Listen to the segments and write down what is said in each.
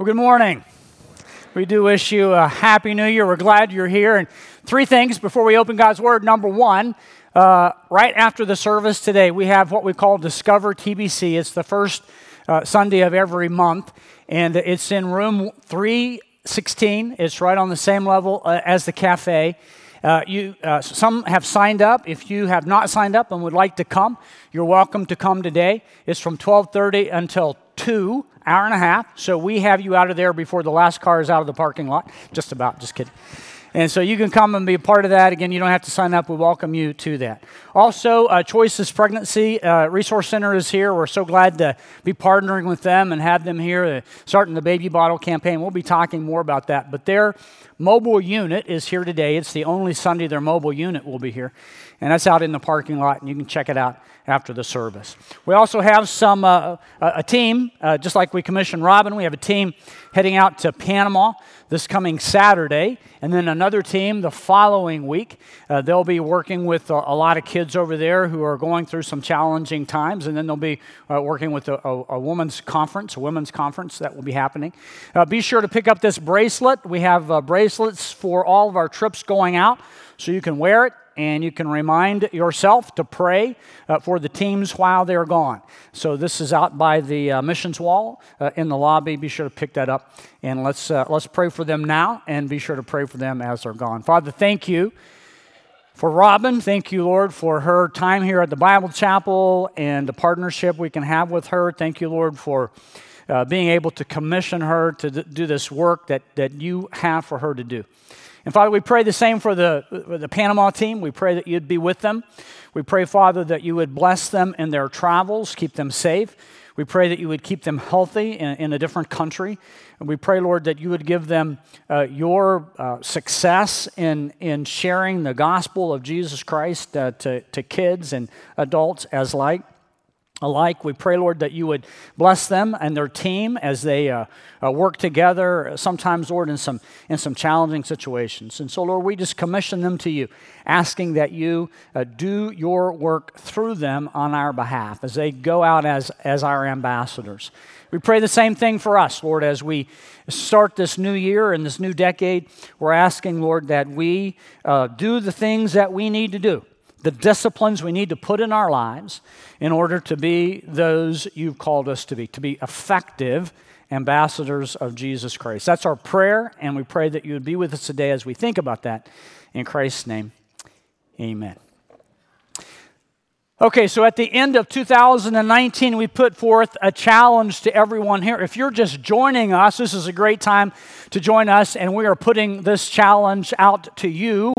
Well, good morning. We do wish you a happy new year. We're glad you're here. And three things before we open God's Word. Number one, uh, right after the service today, we have what we call Discover TBC. It's the first uh, Sunday of every month, and it's in room 316. It's right on the same level uh, as the cafe. Uh, you, uh, some have signed up. If you have not signed up and would like to come, you're welcome to come today. It's from 12:30 until 2, hour and a half. So we have you out of there before the last car is out of the parking lot. Just about, just kidding. And so you can come and be a part of that. Again, you don't have to sign up. We welcome you to that. Also, uh, Choices Pregnancy uh, Resource Center is here. We're so glad to be partnering with them and have them here, uh, starting the baby bottle campaign. We'll be talking more about that. But their mobile unit is here today. It's the only Sunday their mobile unit will be here. And that's out in the parking lot, and you can check it out after the service. We also have some uh, a team, uh, just like we commissioned Robin. We have a team heading out to Panama this coming Saturday, and then another team the following week. Uh, they'll be working with a, a, lot of kids over there who are going through some challenging times, and then they'll be uh, working with a, a, a, women's conference, a women's conference that will be happening. Uh, be sure to pick up this bracelet. We have uh, bracelets for all of our trips going out, so you can wear it and you can remind yourself to pray uh, for the teams while they're gone. So this is out by the uh, missions wall uh, in the lobby. Be sure to pick that up, and let's uh, let's pray for them now, and be sure to pray for them as they're gone. Father, thank you. For Robin, thank you, Lord, for her time here at the Bible Chapel and the partnership we can have with her. Thank you, Lord, for uh, being able to commission her to do this work that, that you have for her to do. And Father, we pray the same for the, the Panama team. We pray that you'd be with them. We pray, Father, that you would bless them in their travels, keep them safe. We pray that you would keep them healthy in, in a different country. And we pray, Lord, that you would give them uh, your uh, success in, in sharing the gospel of Jesus Christ uh, to, to kids and adults as like alike. We pray, Lord, that you would bless them and their team as they uh, uh, work together, sometimes, Lord, in some, in some challenging situations. And so, Lord, we just commission them to you, asking that you uh, do your work through them on our behalf as they go out as, as our ambassadors. We pray the same thing for us, Lord, as we start this new year and this new decade. We're asking, Lord, that we uh, do the things that we need to do the disciplines we need to put in our lives in order to be those you've called us to be, to be effective ambassadors of Jesus Christ. That's our prayer, and we pray that you would be with us today as we think about that. In Christ's name, amen. Okay, so at the end of 2019, we put forth a challenge to everyone here. If you're just joining us, this is a great time to join us, and we are putting this challenge out to you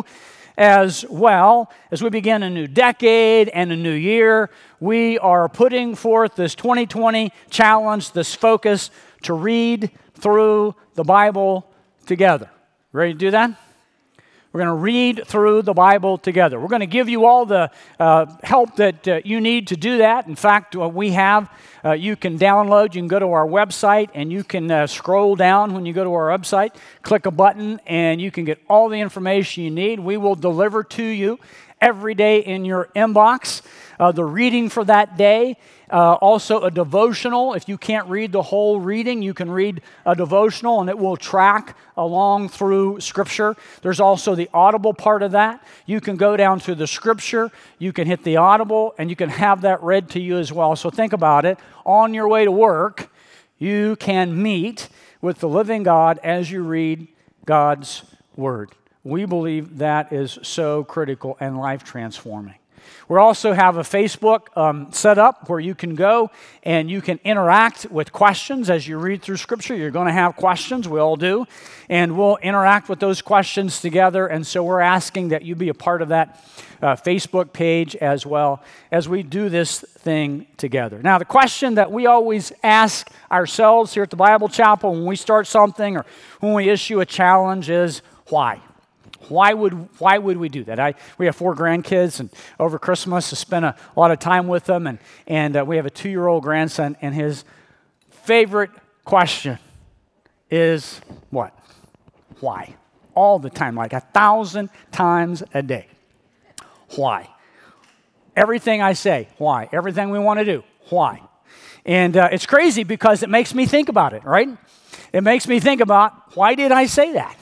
as well. As we begin a new decade and a new year, we are putting forth this 2020 challenge, this focus to read through the Bible together. Ready to do that? We're going to read through the Bible together. We're going to give you all the uh, help that uh, you need to do that. In fact, what we have, uh, you can download. You can go to our website and you can uh, scroll down when you go to our website, click a button, and you can get all the information you need. We will deliver to you every day in your inbox uh, the reading for that day uh, also, a devotional. If you can't read the whole reading, you can read a devotional and it will track along through Scripture. There's also the audible part of that. You can go down to the Scripture, you can hit the audible, and you can have that read to you as well. So think about it. On your way to work, you can meet with the living God as you read God's Word. We believe that is so critical and life transforming. We also have a Facebook um, set up where you can go and you can interact with questions as you read through Scripture. You're going to have questions, we all do, and we'll interact with those questions together. And so we're asking that you be a part of that uh, Facebook page as well as we do this thing together. Now, the question that we always ask ourselves here at the Bible Chapel when we start something or when we issue a challenge is why? Why would, why would we do that? I, we have four grandkids, and over Christmas, I spent a, lot of time with them, and, and uh, we have a two year old grandson, and his favorite question is what? Why? All the time, like a thousand times a day. Why? Everything I say, why? Everything we want to do, why? And uh, it's crazy because it makes me think about it, right? it makes me think about why did I say that?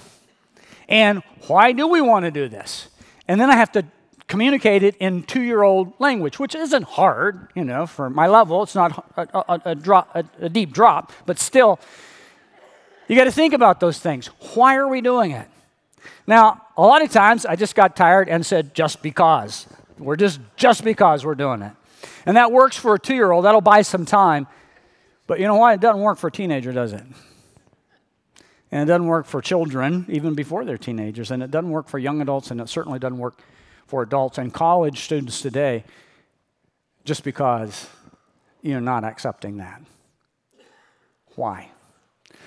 And why do we want to do this? And then I have to communicate it in two year old language, which isn't hard, you know, for my level. It's not a, a, a drop, a, deep drop, but still, you got to think about those things. Why are we doing it? Now, a lot of times I just got tired and said, just because. We're just, just because we're doing it. And that works for a two year old, that'll buy some time. But you know what? It doesn't work for a teenager, does it? And it doesn't work for children, even before they're teenagers. And it doesn't work for young adults, and it certainly doesn't work for adults and college students today just because you're not accepting that. Why?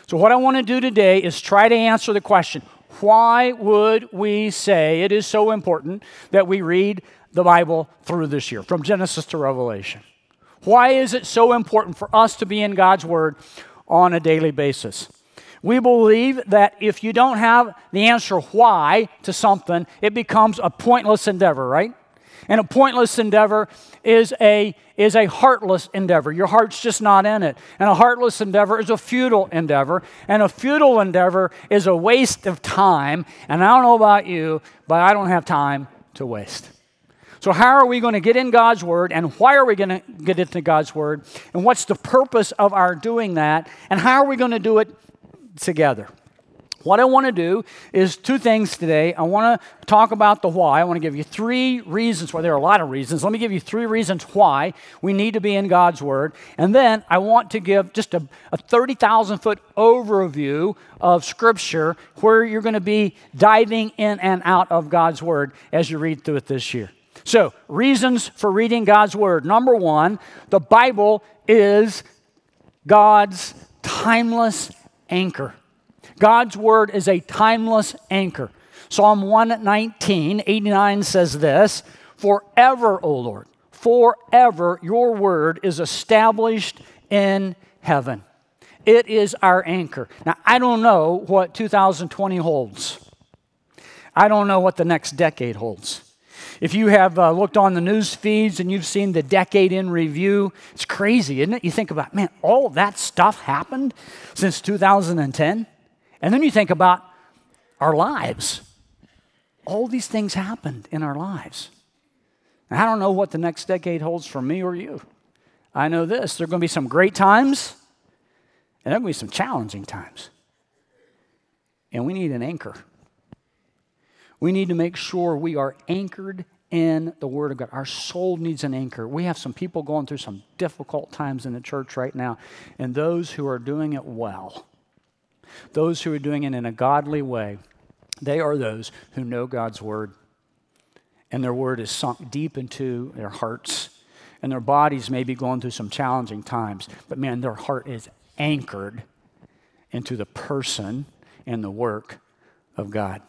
So, what I want to do today is try to answer the question why would we say it is so important that we read the Bible through this year, from Genesis to Revelation? Why is it so important for us to be in God's Word on a daily basis? We believe that if you don't have the answer why to something, it becomes a pointless endeavor, right? And a pointless endeavor is a, is a heartless endeavor. Your heart's just not in it. And a heartless endeavor is a futile endeavor. And a futile endeavor is a waste of time. And I don't know about you, but I don't have time to waste. So, how are we going to get in God's Word, and why are we going to get into God's Word, and what's the purpose of our doing that, and how are we going to do it together? What I want to do is two things today. I want to talk about the why. I want to give you three reasons why. There are a lot of reasons. Let me give you three reasons why we need to be in God's Word. And then I want to give just a, a 30,000 foot overview of Scripture where you're going to be diving in and out of God's Word as you read through it this year. So, reasons for reading God's Word. Number one, the Bible is God's timeless anchor. God's word is a timeless anchor. Psalm 119, 89 says this Forever, O Lord, forever your word is established in heaven. It is our anchor. Now, I don't know what 2020 holds. I don't know what the next decade holds. If you have uh, looked on the news feeds and you've seen the decade in review, it's crazy, isn't it? You think about, man, all that stuff happened since 2010. And then you think about our lives. All these things happened in our lives. I don't know what the next decade holds for me or you. I know this there are going to be some great times, and there are going to be some challenging times. And we need an anchor. We need to make sure we are anchored in the Word of God. Our soul needs an anchor. We have some people going through some difficult times in the church right now, and those who are doing it well those who are doing it in a godly way, they are those who know God's word. And their word is sunk deep into their hearts. And their bodies may be going through some challenging times, but man, their heart is anchored into the person and the work of God.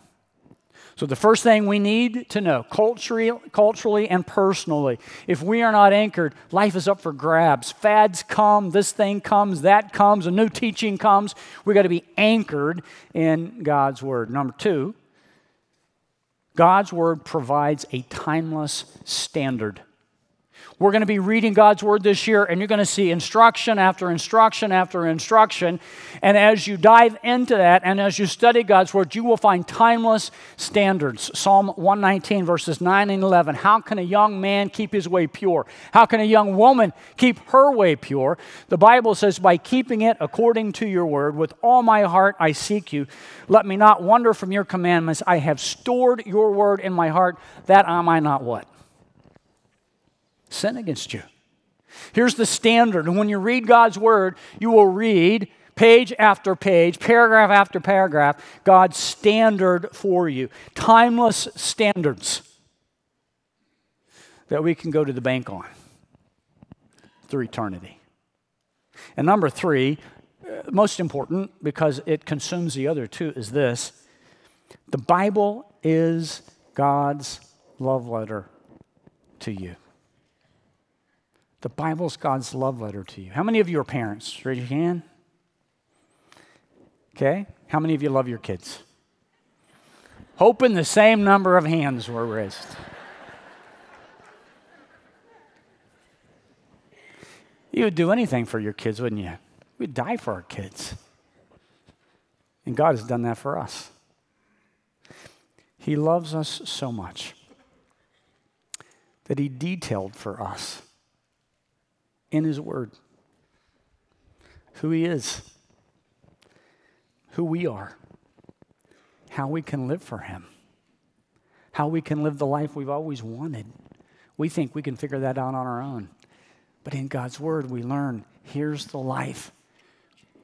So, the first thing we need to know, culturally, culturally and personally, if we are not anchored, life is up for grabs. Fads come, this thing comes, that comes, a new teaching comes. We've got to be anchored in God's Word. Number two, God's Word provides a timeless standard. We're going to be reading God's Word this year, and you're going to see instruction after instruction after instruction. And as you dive into that and as you study God's Word, you will find timeless standards. Psalm 119, verses 9 and 11. How can a young man keep his way pure? How can a young woman keep her way pure? The Bible says, By keeping it according to your word, with all my heart I seek you. Let me not wander from your commandments. I have stored your word in my heart that am I might not what? Sin against you. Here's the standard. And when you read God's word, you will read page after page, paragraph after paragraph, God's standard for you. Timeless standards that we can go to the bank on through eternity. And number three, uh, most important because it consumes the other two, is this the Bible is God's love letter to you. The Bible's God's love letter to you. How many of you are parents? Raise your hand. Okay. How many of you love your kids? Hoping the same number of hands were raised. you would do anything for your kids, wouldn't you? We'd die for our kids. And God has done that for us. He loves us so much that He detailed for us in His Word who He is, who we are, how we can live for Him, how we can live the life we've always wanted. We think we can figure that out on our own. But in God's Word, we learn here's the life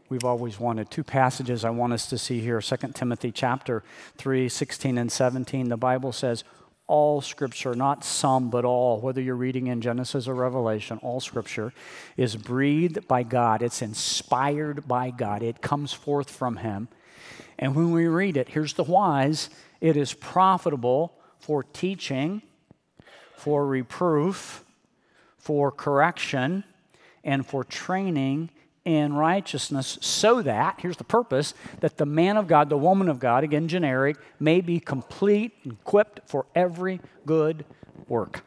we've always wanted. Two passages I want us to see here 2 Timothy chapter 3, 16 and 17. The Bible says, all scripture, not some, but all, whether you're reading in Genesis or Revelation, all scripture is breathed by God. It's inspired by God. It comes forth from Him. And when we read it, here's the whys it is profitable for teaching, for reproof, for correction, and for training in righteousness, so that, here's the purpose, that the man of God, the woman of God, again generic, may be complete and equipped for every good work.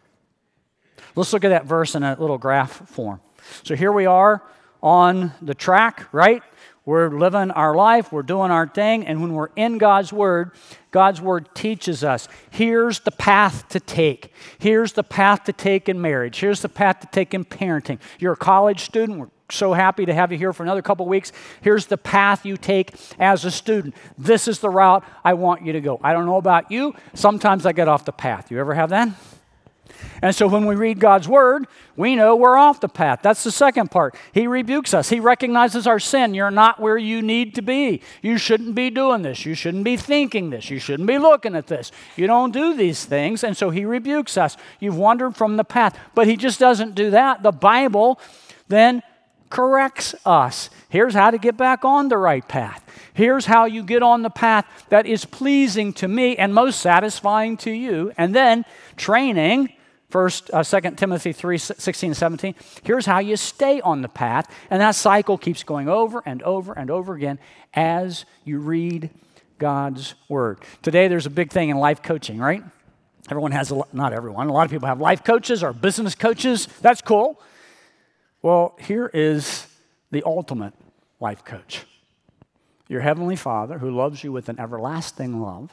Let's look at that verse in a little graph form. So here we are on the track, right? We're living our life, we're doing our thing, and when we're in God's Word, God's Word teaches us here's the path to take. Here's the path to take in marriage. Here's the path to take in parenting. You're a college student, we're so happy to have you here for another couple weeks. Here's the path you take as a student. This is the route I want you to go. I don't know about you, sometimes I get off the path. You ever have that? And so when we read God's word, we know we're off the path. That's the second part. He rebukes us, He recognizes our sin. You're not where you need to be. You shouldn't be doing this. You shouldn't be thinking this. You shouldn't be looking at this. You don't do these things. And so He rebukes us. You've wandered from the path. But He just doesn't do that. The Bible then corrects us. Here's how to get back on the right path. Here's how you get on the path that is pleasing to me and most satisfying to you. And then training First, uh, 2 Timothy 3 16 17. Here's how you stay on the path. And that cycle keeps going over and over and over again as you read God's word. Today, there's a big thing in life coaching, right? Everyone has, a, not everyone, a lot of people have life coaches or business coaches. That's cool. Well, here is the ultimate life coach your Heavenly Father who loves you with an everlasting love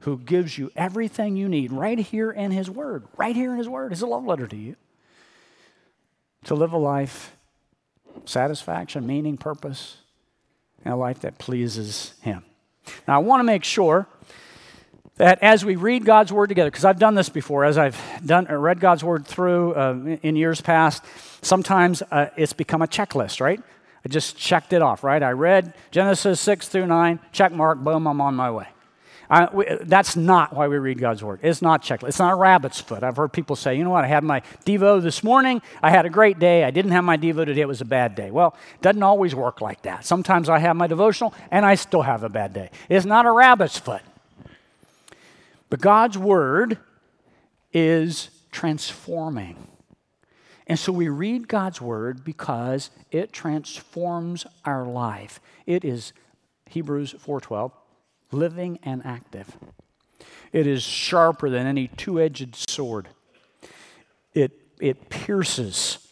who gives you everything you need right here in His Word, right here in His Word. It's a love letter to you to live a life, satisfaction, meaning, purpose, and a life that pleases Him. Now, I want to make sure that as we read God's Word together, because I've done this before, as I've done read God's Word through uh, in years past, sometimes uh, it's become a checklist, right? I just checked it off, right? I read Genesis 6 through 9, check mark, boom, I'm on my way. I, we, that's not why we read God's Word. It's not checklist. It's not a rabbit's foot. I've heard people say, you know what, I had my Devo this morning. I had a great day. I didn't have my Devo today. It was a bad day. Well, it doesn't always work like that. Sometimes I have my devotional and I still have a bad day. It's not a rabbit's foot. But God's Word is transforming. And so we read God's Word because it transforms our life. It is Hebrews 4:12 living and active. It is sharper than any two edged sword. It, it pierces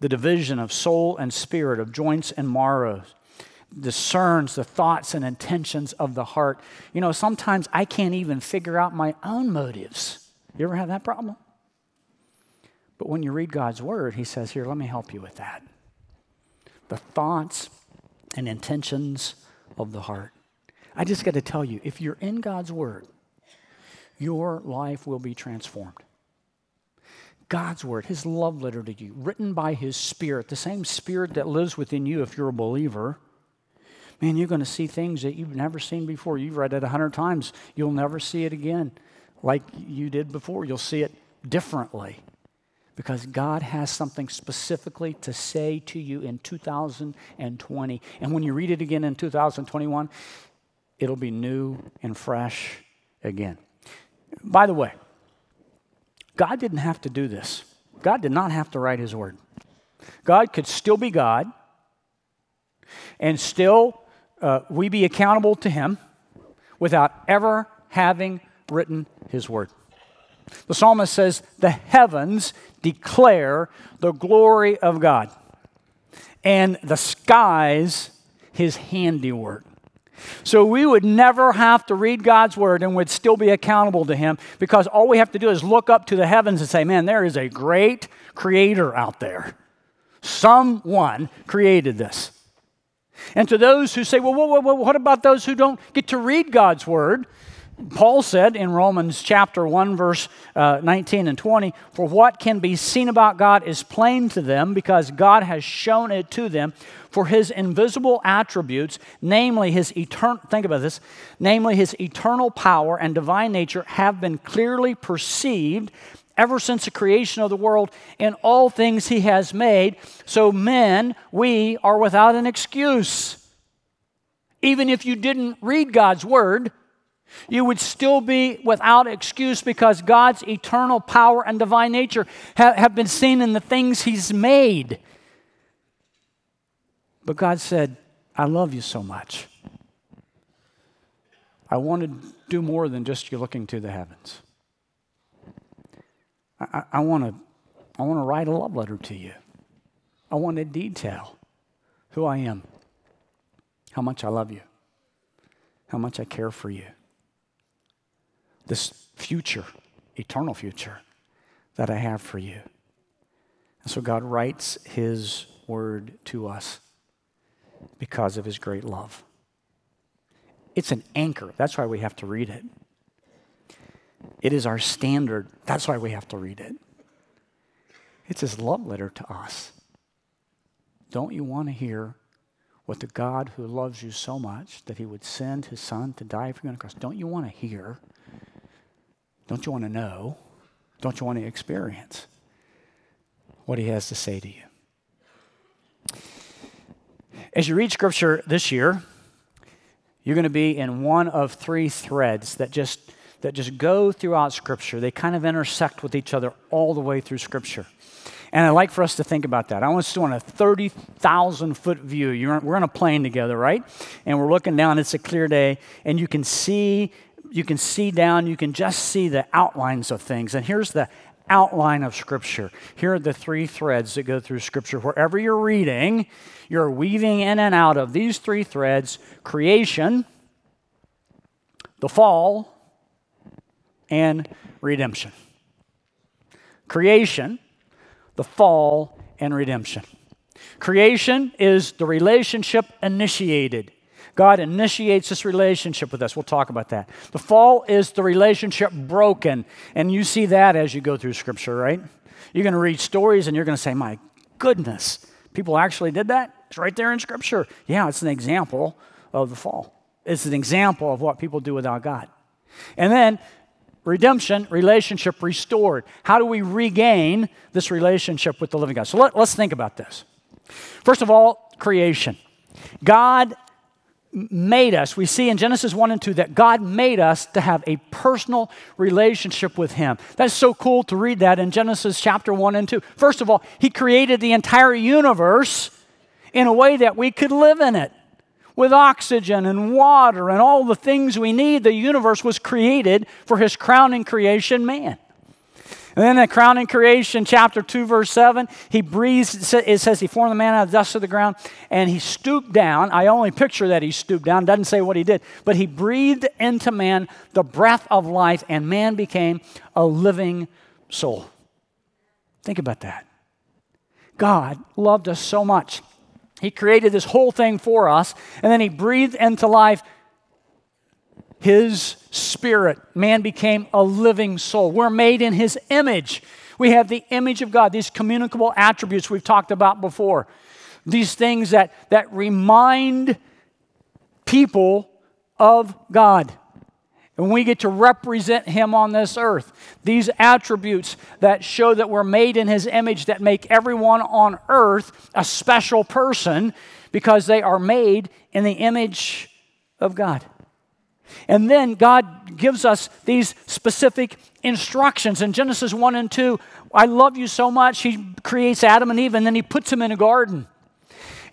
the division of soul and spirit, of joints and marrow, discerns the thoughts and intentions of the heart. You know, sometimes I can't even figure out my own motives. You ever have that problem? But when you read God's word, He says, Here, let me help you with that. The thoughts and intentions of the heart. I just got to tell you, if you're in God's Word, your life will be transformed. God's Word, His love letter to you, written by His Spirit, the same Spirit that lives within you if you're a believer, man, you're going to see things that you've never seen before. You've read it a hundred times, you'll never see it again like you did before. You'll see it differently because God has something specifically to say to you in 2020. And when you read it again in 2021, it'll be new and fresh again. By the way, God didn't have to do this. God did not have to write his word. God could still be God and still uh, we be accountable to him without ever having written his word. The psalmist says, The heavens declare the glory of God, and the skies his handiwork. So we would never have to read God's word and would still be accountable to Him because all we have to do is look up to the heavens and say, man, there is a great creator out there. Someone created this. And to those who say, well, what about those who don't get to read God's word? Paul said in Romans chapter 1, verse uh, 19 and 20, For what can be seen about God is plain to them because God has shown it to them. For his invisible attributes, namely his eternal, think about this, namely his eternal power and divine nature, have been clearly perceived ever since the creation of the world in all things he has made. So, men, we are without an excuse. Even if you didn't read God's word, you would still be without excuse because God's eternal power and divine nature have, have been seen in the things He's made. But God said, I love you so much. I want to do more than just you looking to the heavens. I, I, want to I want to write a love letter to you. I want to detail who I am, how much I love you, how much I care for you this future, eternal future that I have for you. And so God writes His word to us because of His great love. It's an anchor. That's why we have to read it. It is our standard. That's why we have to read it. It's His love letter to us. Don't you want to hear what the God who loves you so much that He would send His Son to die for you on the cross? Don't you want to hear don't you want to know? Don't you want to experience what he has to say to you? As you read scripture this year, you're going to be in one of three threads that just that just go throughout scripture. They kind of intersect with each other all the way through scripture. And I'd like for us to think about that. I want us to on a 30,000 foot view. You're, we're on a plane together, right? And we're looking down. It's a clear day. And you can see you can see down, you can just see the outlines of things. And here's the outline of Scripture. Here are the three threads that go through Scripture. Wherever you're reading, you're weaving in and out of these three threads creation, the fall, and redemption. Creation, the fall, and redemption. Creation is the relationship initiated. God initiates this relationship with us. We'll talk about that. The fall is the relationship broken. And you see that as you go through Scripture, right? You're going to read stories and you're going to say, my goodness, people actually did that? It's right there in Scripture. Yeah, it's an example of the fall. It's an example of what people do without God. And then redemption, relationship restored. How do we regain this relationship with the living God? So let, us think about this. First of all, creation. God made us, we see in Genesis 1 and 2 that God made us to have a personal relationship with Him. That's so cool to read that in Genesis chapter 1 and 2. First of all, He created the entire universe in a way that we could live in it. With oxygen and water and all the things we need, the universe was created for His crowning creation, man. And then in crowning creation, chapter 2, verse 7, he breathes, it says he formed the man out of the dust of the ground, and he stooped down. I only picture that he stooped down, doesn't say what he did, but he breathed into man the breath of life, and man became a living soul. Think about that. God loved us so much. He created this whole thing for us, and then he breathed into life his spirit. Man became a living soul. We're made in his image. We have the image of God, these communicable attributes we've talked about before. These things that, that remind people of God. And we get to represent him on this earth. These attributes that show that we're made in his image that make everyone on earth a special person because they are made in the image of God. And then God gives us these specific instructions. In Genesis 1 and 2, I love you so much. He creates Adam and Eve and then he puts them in a garden.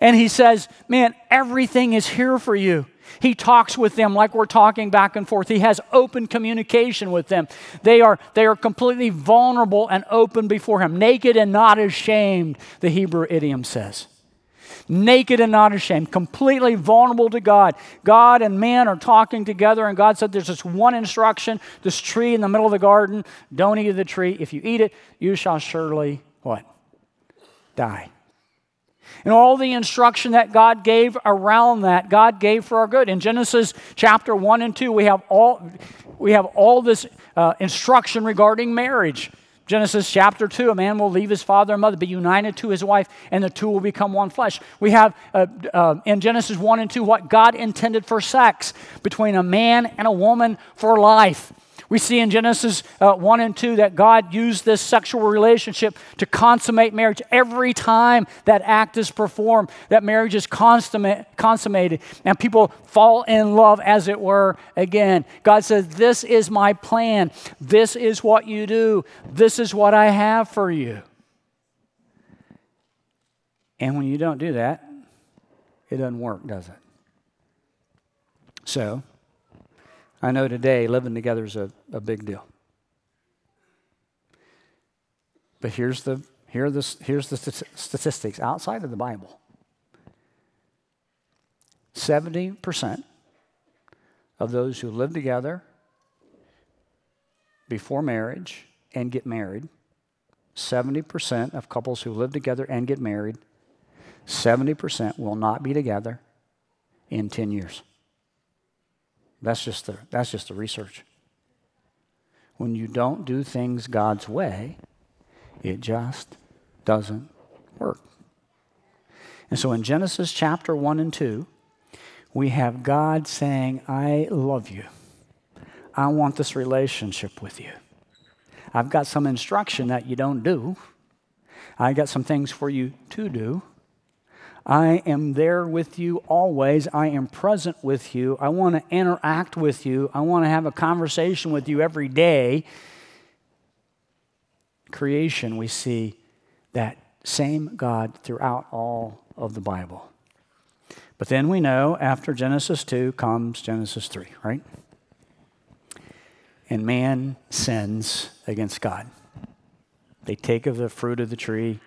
And he says, Man, everything is here for you. He talks with them like we're talking back and forth. He has open communication with them. They are, they are completely vulnerable and open before him, naked and not ashamed, the Hebrew idiom says. naked and not ashamed, completely vulnerable to God. God and man are talking together, and God said, There's this one instruction this tree in the middle of the garden, don't eat of the tree. If you eat it, you shall surely what? Die. And all the instruction that God gave around that, God gave for our good. In Genesis chapter 1 and 2, we have all, we have all this uh, instruction regarding marriage. Genesis chapter 2, a man will leave his father and mother, be united to his wife, and the two will become one flesh. We have uh, uh, in Genesis 1 and 2 what God intended for sex between a man and a woman for life. We see in Genesis uh, 1 and 2 that God used this sexual relationship to consummate marriage. Every time that act is performed, that marriage is consummated, and people fall in love, as it were, again. God says, This is my plan. This is what you do. This is what I have for you. And when you don't do that, it doesn't work, does it? So, I know today living together is a, a big deal. But here's the, here the, here's the statistics outside of the Bible 70% of those who live together before marriage and get married, 70% of couples who live together and get married, 70% will not be together in 10 years. That's just the, that's just the research. When you don't do things God's way, it just doesn't work. And so in Genesis chapter 1 and 2, we have God saying, I love you. I want this relationship with you. I've got some instruction that you don't do. I've got some things for you to do. I am there with you always. I am present with you. I want to interact with you. I want to have a conversation with you every day. Creation, we see that same God throughout all of the Bible. But then we know after Genesis 2 comes Genesis 3, right? And man sins against God. They take of the fruit of the tree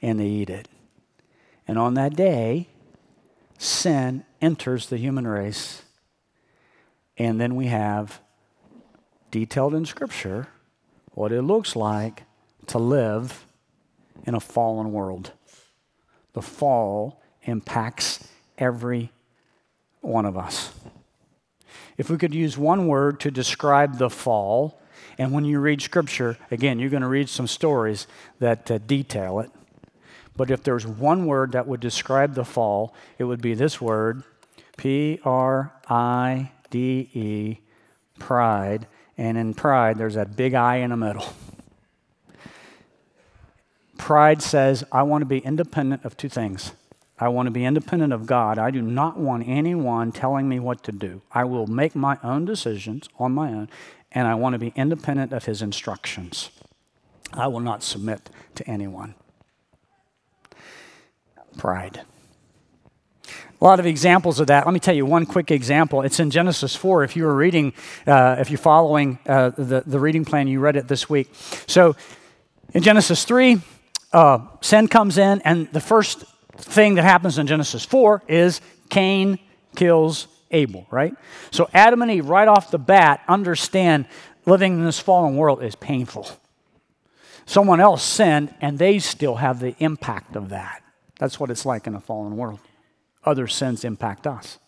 and they eat it. And on that day, sin enters the human race. And then we have detailed in Scripture what it looks like to live in a fallen world. The fall impacts every one of us. If we could use one word to describe the fall, and when you read Scripture, again, you're going to read some stories that uh, detail it. But if there's one word that would describe the fall, it would be this word P R I D E, pride. And in pride, there's that big I in the middle. Pride says, I want to be independent of two things. I want to be independent of God. I do not want anyone telling me what to do. I will make my own decisions on my own, and I want to be independent of His instructions. I will not submit to anyone pride. A lot of examples of that. Let me tell you one quick example. It's in Genesis 4. If you were reading, uh, if you're following uh, the, the reading plan, you read it this week. So in Genesis 3, uh, sin comes in, and the first thing that happens in Genesis 4 is Cain kills Abel, right? So Adam and Eve, right off the bat, understand living in this fallen world is painful. Someone else sinned, and they still have the impact of that. That's what it's like in a fallen world. Other sins impact us.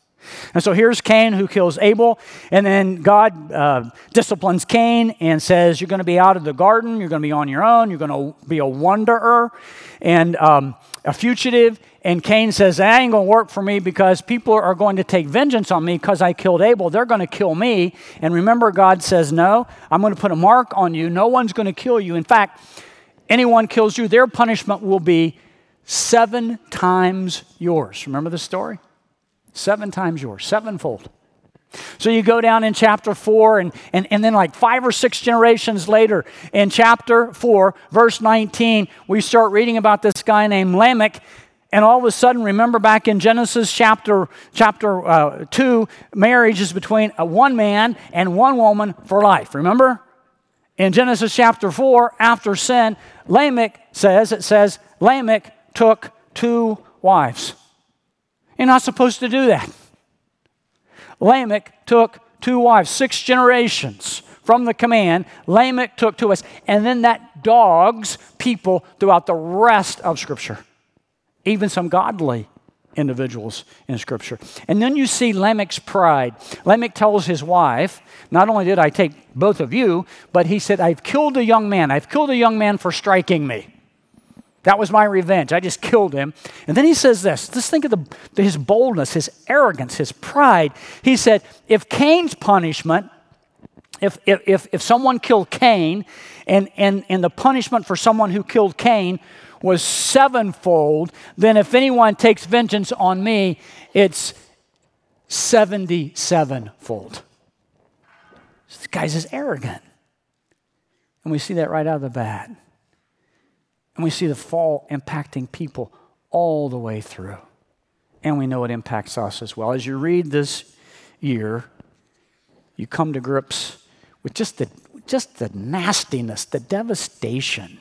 And so here's Cain who kills Abel, and then God uh, disciplines Cain and says, You're going to be out of the garden, you're going to be on your own, you're going to be a wanderer and um, a fugitive. And Cain says, That ain't going to work for me because people are going to take vengeance on me because I killed Abel. They're going to kill me. And remember, God says, No, I'm going to put a mark on you. No one's going to kill you. In fact, anyone kills you, their punishment will be seven times yours. Remember the story? Seven times yours, sevenfold. So you go down in chapter 4, and, and, and then, like five or six generations later, in chapter 4, verse 19, we start reading about this guy named Lamech. And all of a sudden, remember back in Genesis chapter, chapter uh, 2, marriage is between a one man and one woman for life. Remember? In Genesis chapter 4, after sin, Lamech says, it says, Lamech took two wives. You're not supposed to do that. Lamech took two wives, six generations from the command. Lamech took two wives. And then that dogs people throughout the rest of Scripture, even some godly individuals in Scripture. And then you see Lamech's pride. Lamech tells his wife, Not only did I take both of you, but he said, I've killed a young man. I've killed a young man for striking me. That was my revenge. I just killed him. And then he says this just think of the, his boldness, his arrogance, his pride. He said, If Cain's punishment, if, if, if someone killed Cain, and, and, and the punishment for someone who killed Cain was sevenfold, then if anyone takes vengeance on me, it's 77fold. This guy's is arrogant. And we see that right out of the bat. And we see the fall impacting people all the way through. And we know it impacts us as well. As you read this year, you come to grips with just the, just the nastiness, the devastation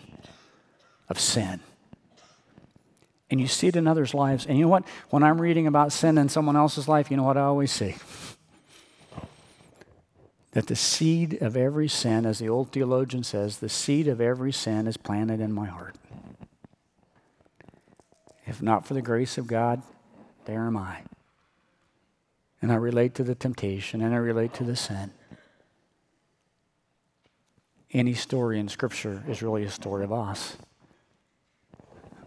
of sin. And you see it in others' lives. And you know what? When I'm reading about sin in someone else's life, you know what I always see? That the seed of every sin, as the old theologian says, the seed of every sin is planted in my heart. If not for the grace of God, there am I. And I relate to the temptation and I relate to the sin. Any story in Scripture is really a story of us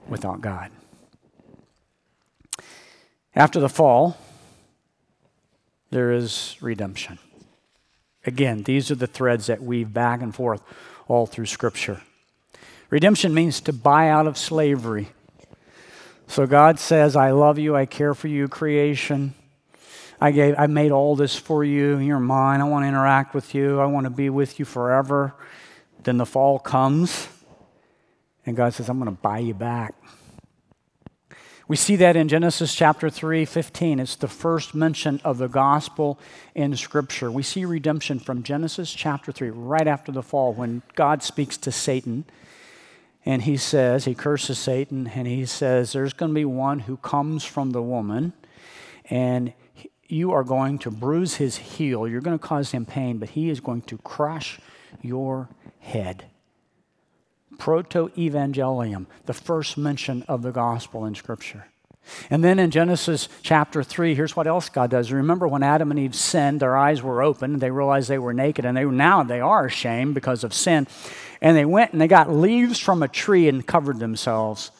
without God. After the fall, there is redemption. Again, these are the threads that weave back and forth all through Scripture. Redemption means to buy out of slavery. So God says, I love you, I care for you, creation. I gave I made all this for you, you're mine. I want to interact with you. I want to be with you forever. Then the fall comes, and God says, I'm going to buy you back. We see that in Genesis chapter 3, 15. It's the first mention of the gospel in Scripture. We see redemption from Genesis chapter 3, right after the fall, when God speaks to Satan. And he says, he curses Satan, and he says, There's going to be one who comes from the woman, and you are going to bruise his heel. You're going to cause him pain, but he is going to crush your head. Proto evangelium, the first mention of the gospel in Scripture. And then in Genesis chapter 3, here's what else God does. Remember when Adam and Eve sinned, their eyes were open, they realized they were naked, and they now they are ashamed because of sin. And they went and they got leaves from a tree and covered themselves.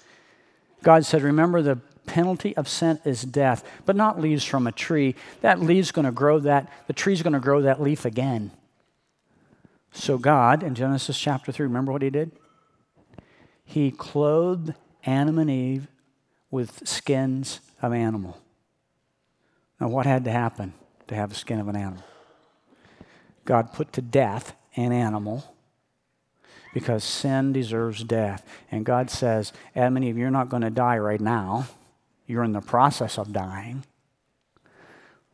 God said, Remember, the penalty of sin is death, but not leaves from a tree. That leaf's going to grow that, the tree's going to grow that leaf again. So God, in Genesis chapter 3, remember what he did? He clothed Adam and Eve with skins of animal. Now, what had to happen to have the skin of an animal? God put to death an animal because sin deserves death. And God says, Adam and Eve, you're not going to die right now. You're in the process of dying.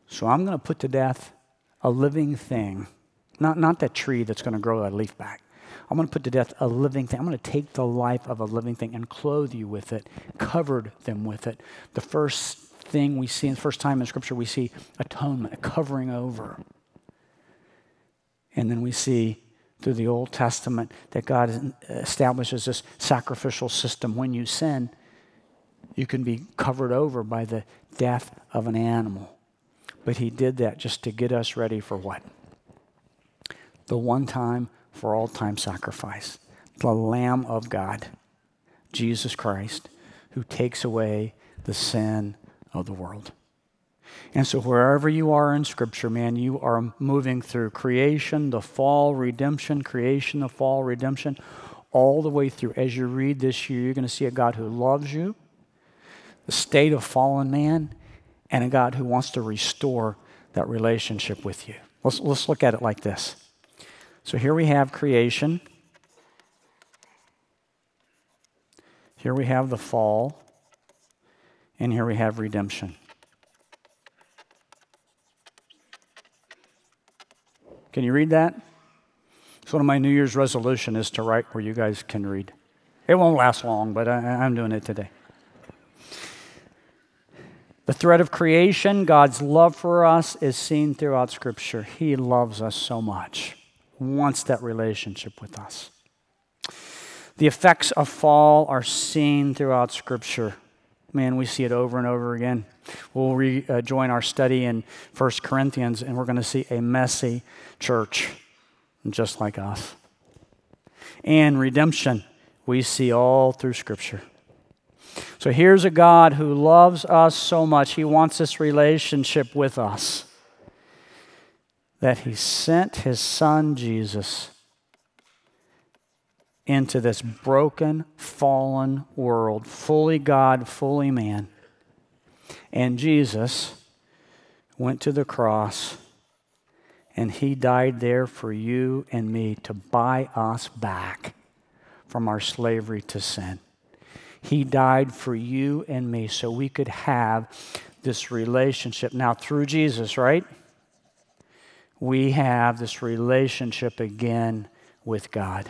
So I'm going to put to death a living thing, not, not that tree that's going to grow that leaf back. I'm going to put to death a living thing. I'm going to take the life of a living thing and clothe you with it, covered them with it. The first thing we see, the first time in Scripture, we see atonement, a covering over. And then we see through the Old Testament that God establishes this sacrificial system. When you sin, you can be covered over by the death of an animal. But He did that just to get us ready for what? The one time for all time sacrifice, the Lamb of God, Jesus Christ, who takes away the sin of the world. And so, wherever you are in Scripture, man, you are moving through creation, the fall, redemption, creation, the fall, redemption, all the way through. As you read this year, you're going to see a God who loves you, the state of fallen man, and a God who wants to restore that relationship with you. Let's, let's look at it like this so here we have creation. Here we have the fall. And here we have redemption. Can you read that? It's one of my New Year's resolution is to write where you guys can read. It won't last long, but I, am doing it today. The thread of creation, God's love for us, is seen throughout Scripture. He loves us so much, wants that relationship with us. The effects of fall are seen throughout Scripture. Man, we see it over and over again. We'll rejoin uh, our study in 1 Corinthians, and we're going to see a messy church, just like us. And redemption, we see all through Scripture. So here's a God who loves us so much, He wants this relationship with us that He sent His Son Jesus into this broken, fallen world, fully God, fully man. And Jesus went to the cross and he died there for you and me to buy us back from our slavery to sin. He died for you and me so we could have this relationship. Now, through Jesus, right? We have this relationship again with God.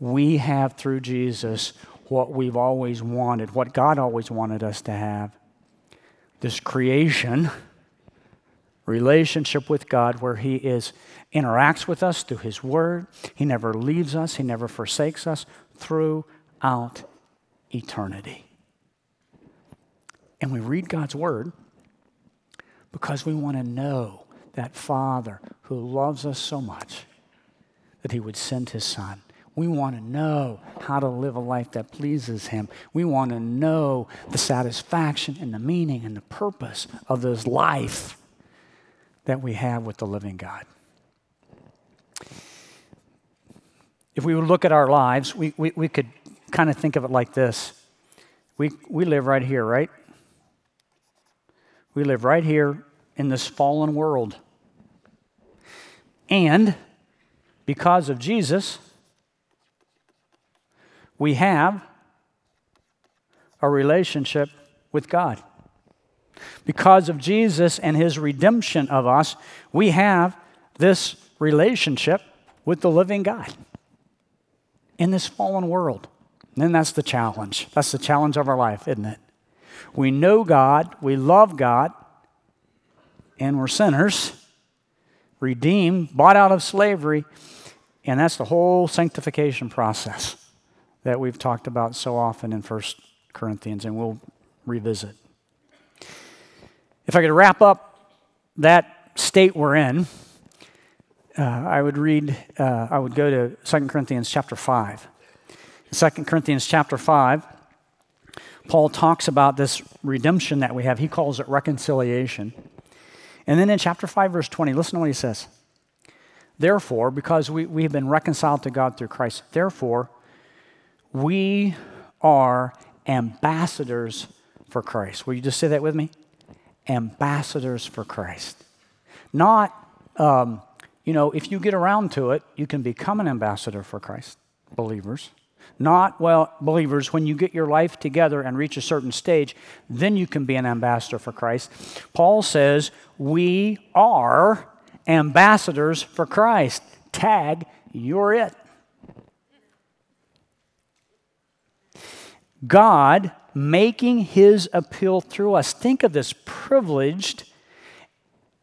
We have through Jesus what we've always wanted, what God always wanted us to have this creation relationship with God where He is interacts with us through His Word. He never leaves us, He never forsakes us throughout eternity. And we read God's Word because we want to know that Father who loves us so much that He would send His Son. We want to know how to live a life that pleases Him. We want to know the satisfaction and the meaning and the purpose of this life that we have with the living God. If we would look at our lives, we, we, we could kind of think of it like this we, we live right here, right? We live right here in this fallen world. And because of Jesus, we have a relationship with God. Because of Jesus and his redemption of us, we have this relationship with the living God in this fallen world. And that's the challenge. That's the challenge of our life, isn't it? We know God, we love God, and we're sinners, redeemed, bought out of slavery, and that's the whole sanctification process that we've talked about so often in 1 Corinthians, and we'll revisit. If I could wrap up that state we're in, uh, I would read, uh, I would go to 2 Corinthians chapter 5. In 2 Corinthians chapter 5, Paul talks about this redemption that we have. He calls it reconciliation. And then in chapter 5, verse 20, listen to what he says. Therefore, because we, we have been reconciled to God through Christ, therefore, we are ambassadors for Christ. Will you just say that with me? ambassadors for Christ. Not, um, you know, if you get around to it, you can become an ambassador for Christ, believers. Not, well, believers, when you get your life together and reach a certain stage, then you can be an ambassador for Christ. Paul says, we are ambassadors for Christ. Tag, you're it. God making his appeal through us. Think of this privileged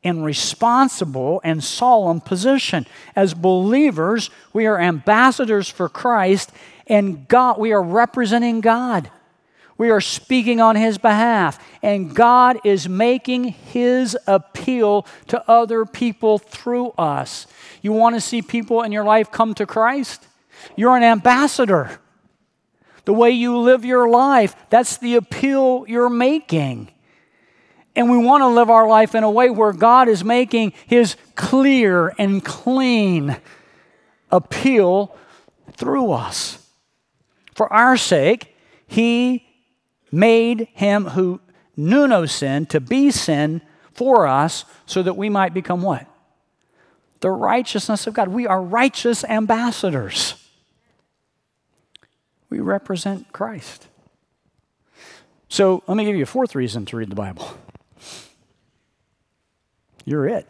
and responsible and solemn position. As believers, we are ambassadors for Christ and God, we are representing God. We are speaking on his behalf, and God is making his appeal to other people through us. You want to see people in your life come to Christ? You're an ambassador the way you live your life. That's the appeal you're making. And we want to live our life in a way where God is making his clear and clean appeal through us. For our sake, he made him who knew no sin to be sin for us so that we might become what? The righteousness of God. We are righteous ambassadors. We represent Christ. So let me give you a fourth reason to read the Bible. You're it.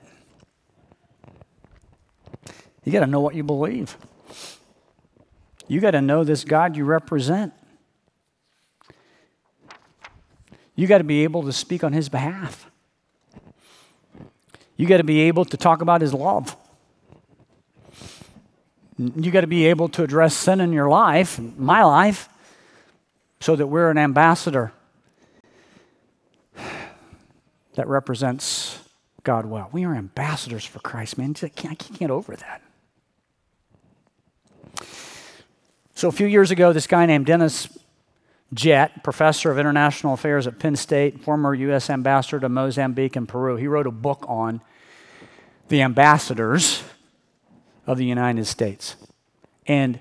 You got to know what you believe. You got to know this God you represent. You got to be able to speak on his behalf. You got to be able to talk about his love. You got to be able to address sin in your life, my life, so that we're an ambassador that represents God well. We are ambassadors for Christ, man. I can't, I can't get over that. So, a few years ago, this guy named Dennis Jett, professor of international affairs at Penn State, former U.S. ambassador to Mozambique and Peru, he wrote a book on the ambassadors of the United States. And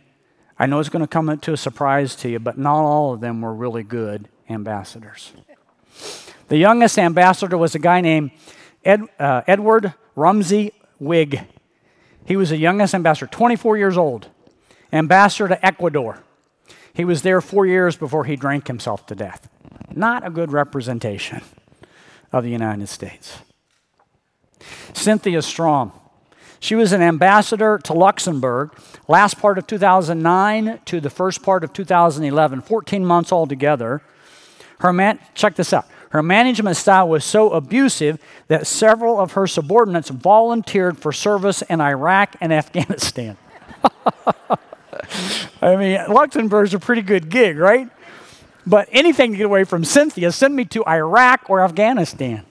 I know it's going to come to a surprise to you, but not all of them were really good ambassadors. The youngest ambassador was a guy named Ed, uh, Edward Rumsey Wing. He was the youngest ambassador, 24 years old, ambassador to Ecuador. He was there four years before he drank himself to death. Not a good representation of the United States. Cynthia Stroum. She was an ambassador to Luxembourg last part of 2009 to the first part of 2011, 14 months altogether. Her man, check this out. Her management style was so abusive that several of her subordinates volunteered for service in Iraq and Afghanistan. I mean, Luxembourg's a pretty good gig, right? But anything to get away from Cynthia, send me to Iraq or Afghanistan.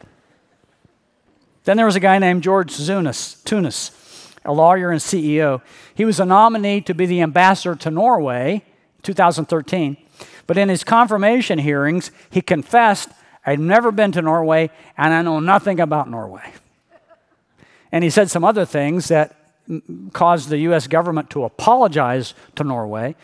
Then there was a guy named George Zunis, Tunis, a lawyer and CEO. He was a nominee to be the ambassador to Norway 2013. But in his confirmation hearings, he confessed I'd never been to Norway, and I know nothing about Norway. And he said some other things that caused the U.S. government to apologize to Norway.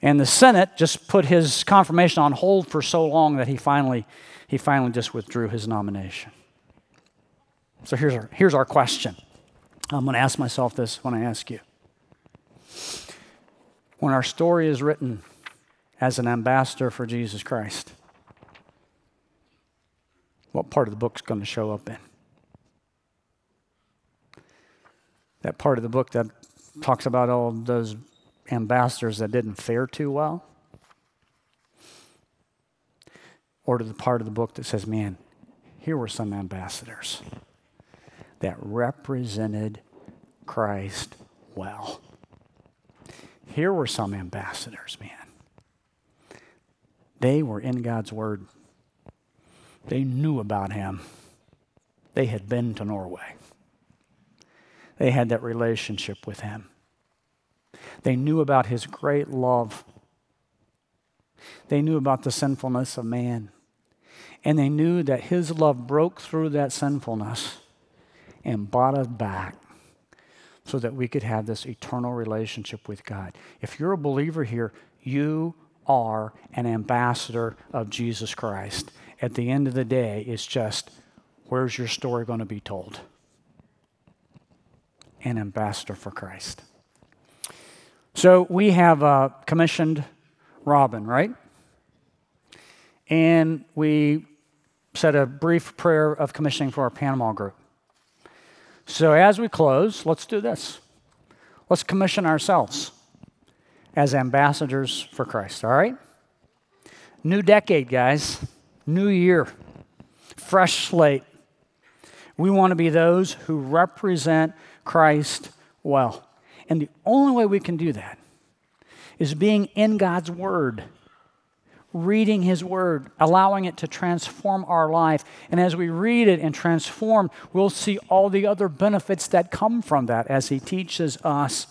And the Senate just put his confirmation on hold for so long that he finally, he finally just withdrew his nomination. So here's our, here's our question. I'm going to ask myself this when I ask you. When our story is written as an ambassador for Jesus Christ, what part of the book's going to show up in? That part of the book that talks about all those ambassadors that didn't fare too well? Or to the part of the book that says, man, here were some ambassadors that represented Christ well. Here were some ambassadors, man. They were in God's Word. They knew about him. They had been to Norway. They had that relationship with him. They knew about his great love. They knew about the sinfulness of man. And they knew that his love broke through that sinfulness and bought us back so that we could have this eternal relationship with God. If you're a believer here, you are an ambassador of Jesus Christ at the end of the day, it's just where's your story going to be told? An ambassador for Christ. So we have uh, commissioned Robin, right? And we said a brief prayer of commissioning for our Panama group. So as we close, let's do this. Let's commission ourselves as ambassadors for Christ, all right? New decade, guys. New year, fresh slate. We want to be those who represent Christ well. And the only way we can do that is being in God's Word, reading His Word, allowing it to transform our life. And as we read it and transform, we'll see all the other benefits that come from that as He teaches us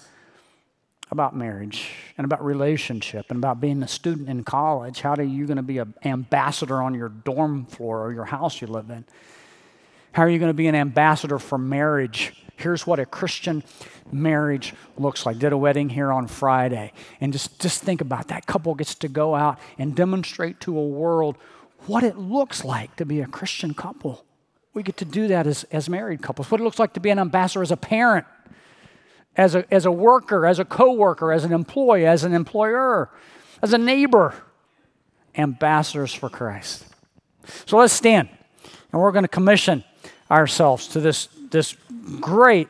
about marriage and about relationship and about being a student in college. How are you going to be an ambassador on your dorm floor or your house you live in? How are you going to be an ambassador for marriage? Here's what a Christian marriage looks like. Did a wedding here on Friday. And just, just think about that couple gets to go out and demonstrate to a world what it looks like to be a Christian couple. We get to do that as, as married couples. What it looks like to be an ambassador as a parent as a, as a worker, as a co-worker, as an employee, as an employer, as a neighbor, ambassadors for Christ. So let's stand, and we're going to commission ourselves to this, this great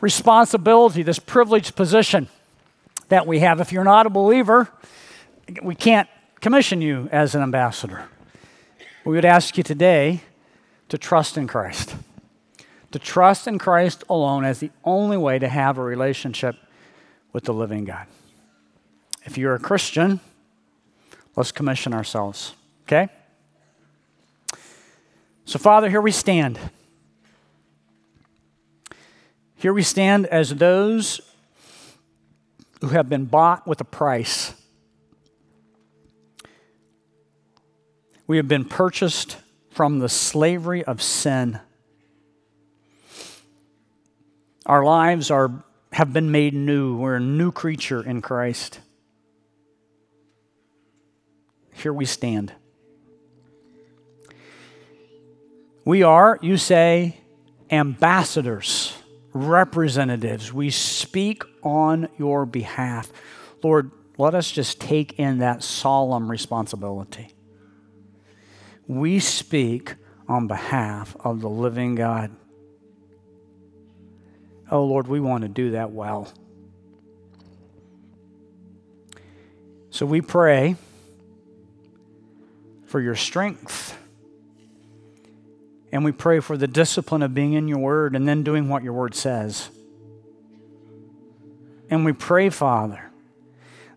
responsibility, this privileged position that we have. If you're not a believer, we can't commission you as an ambassador. We would ask you today to trust in Christ, to trust in Christ alone as the only way to have a relationship with the living God. If you're a Christian, let's commission ourselves, okay? So, Father, here we stand. Here we stand as those who have been bought with a price. We have been purchased from the slavery of sin. Our lives are, have been made new. We're a new creature in Christ. Here we stand. We are, you say, ambassadors, representatives. We speak on your behalf. Lord, let us just take in that solemn responsibility we speak on behalf of the living God. Oh, Lord, we want to do that well. So we pray for your strength. And we pray for the discipline of being in your word and then doing what your word says. And we pray, Father,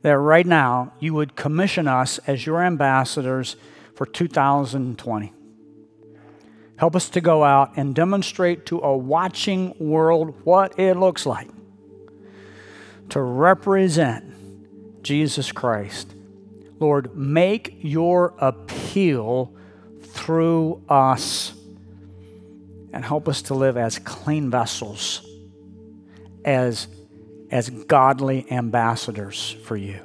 that right now you would commission us as your ambassadors for 2020. Help us to go out and demonstrate to a watching world what it looks like to represent Jesus Christ. Lord, make your appeal through us and help us to live as clean vessels, as, as godly ambassadors for you.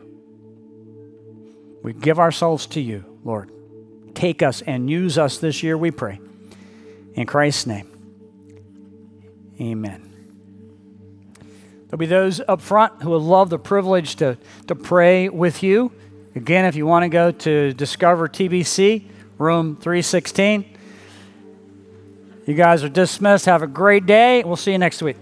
We give ourselves to you, Lord take us and use us this year, we pray. In Christ's name, amen. There'll be those up front who would love the privilege to, to pray with you. Again, if you want to go to Discover TBC, room 316, you guys are dismissed. Have a great day. We'll see you next week.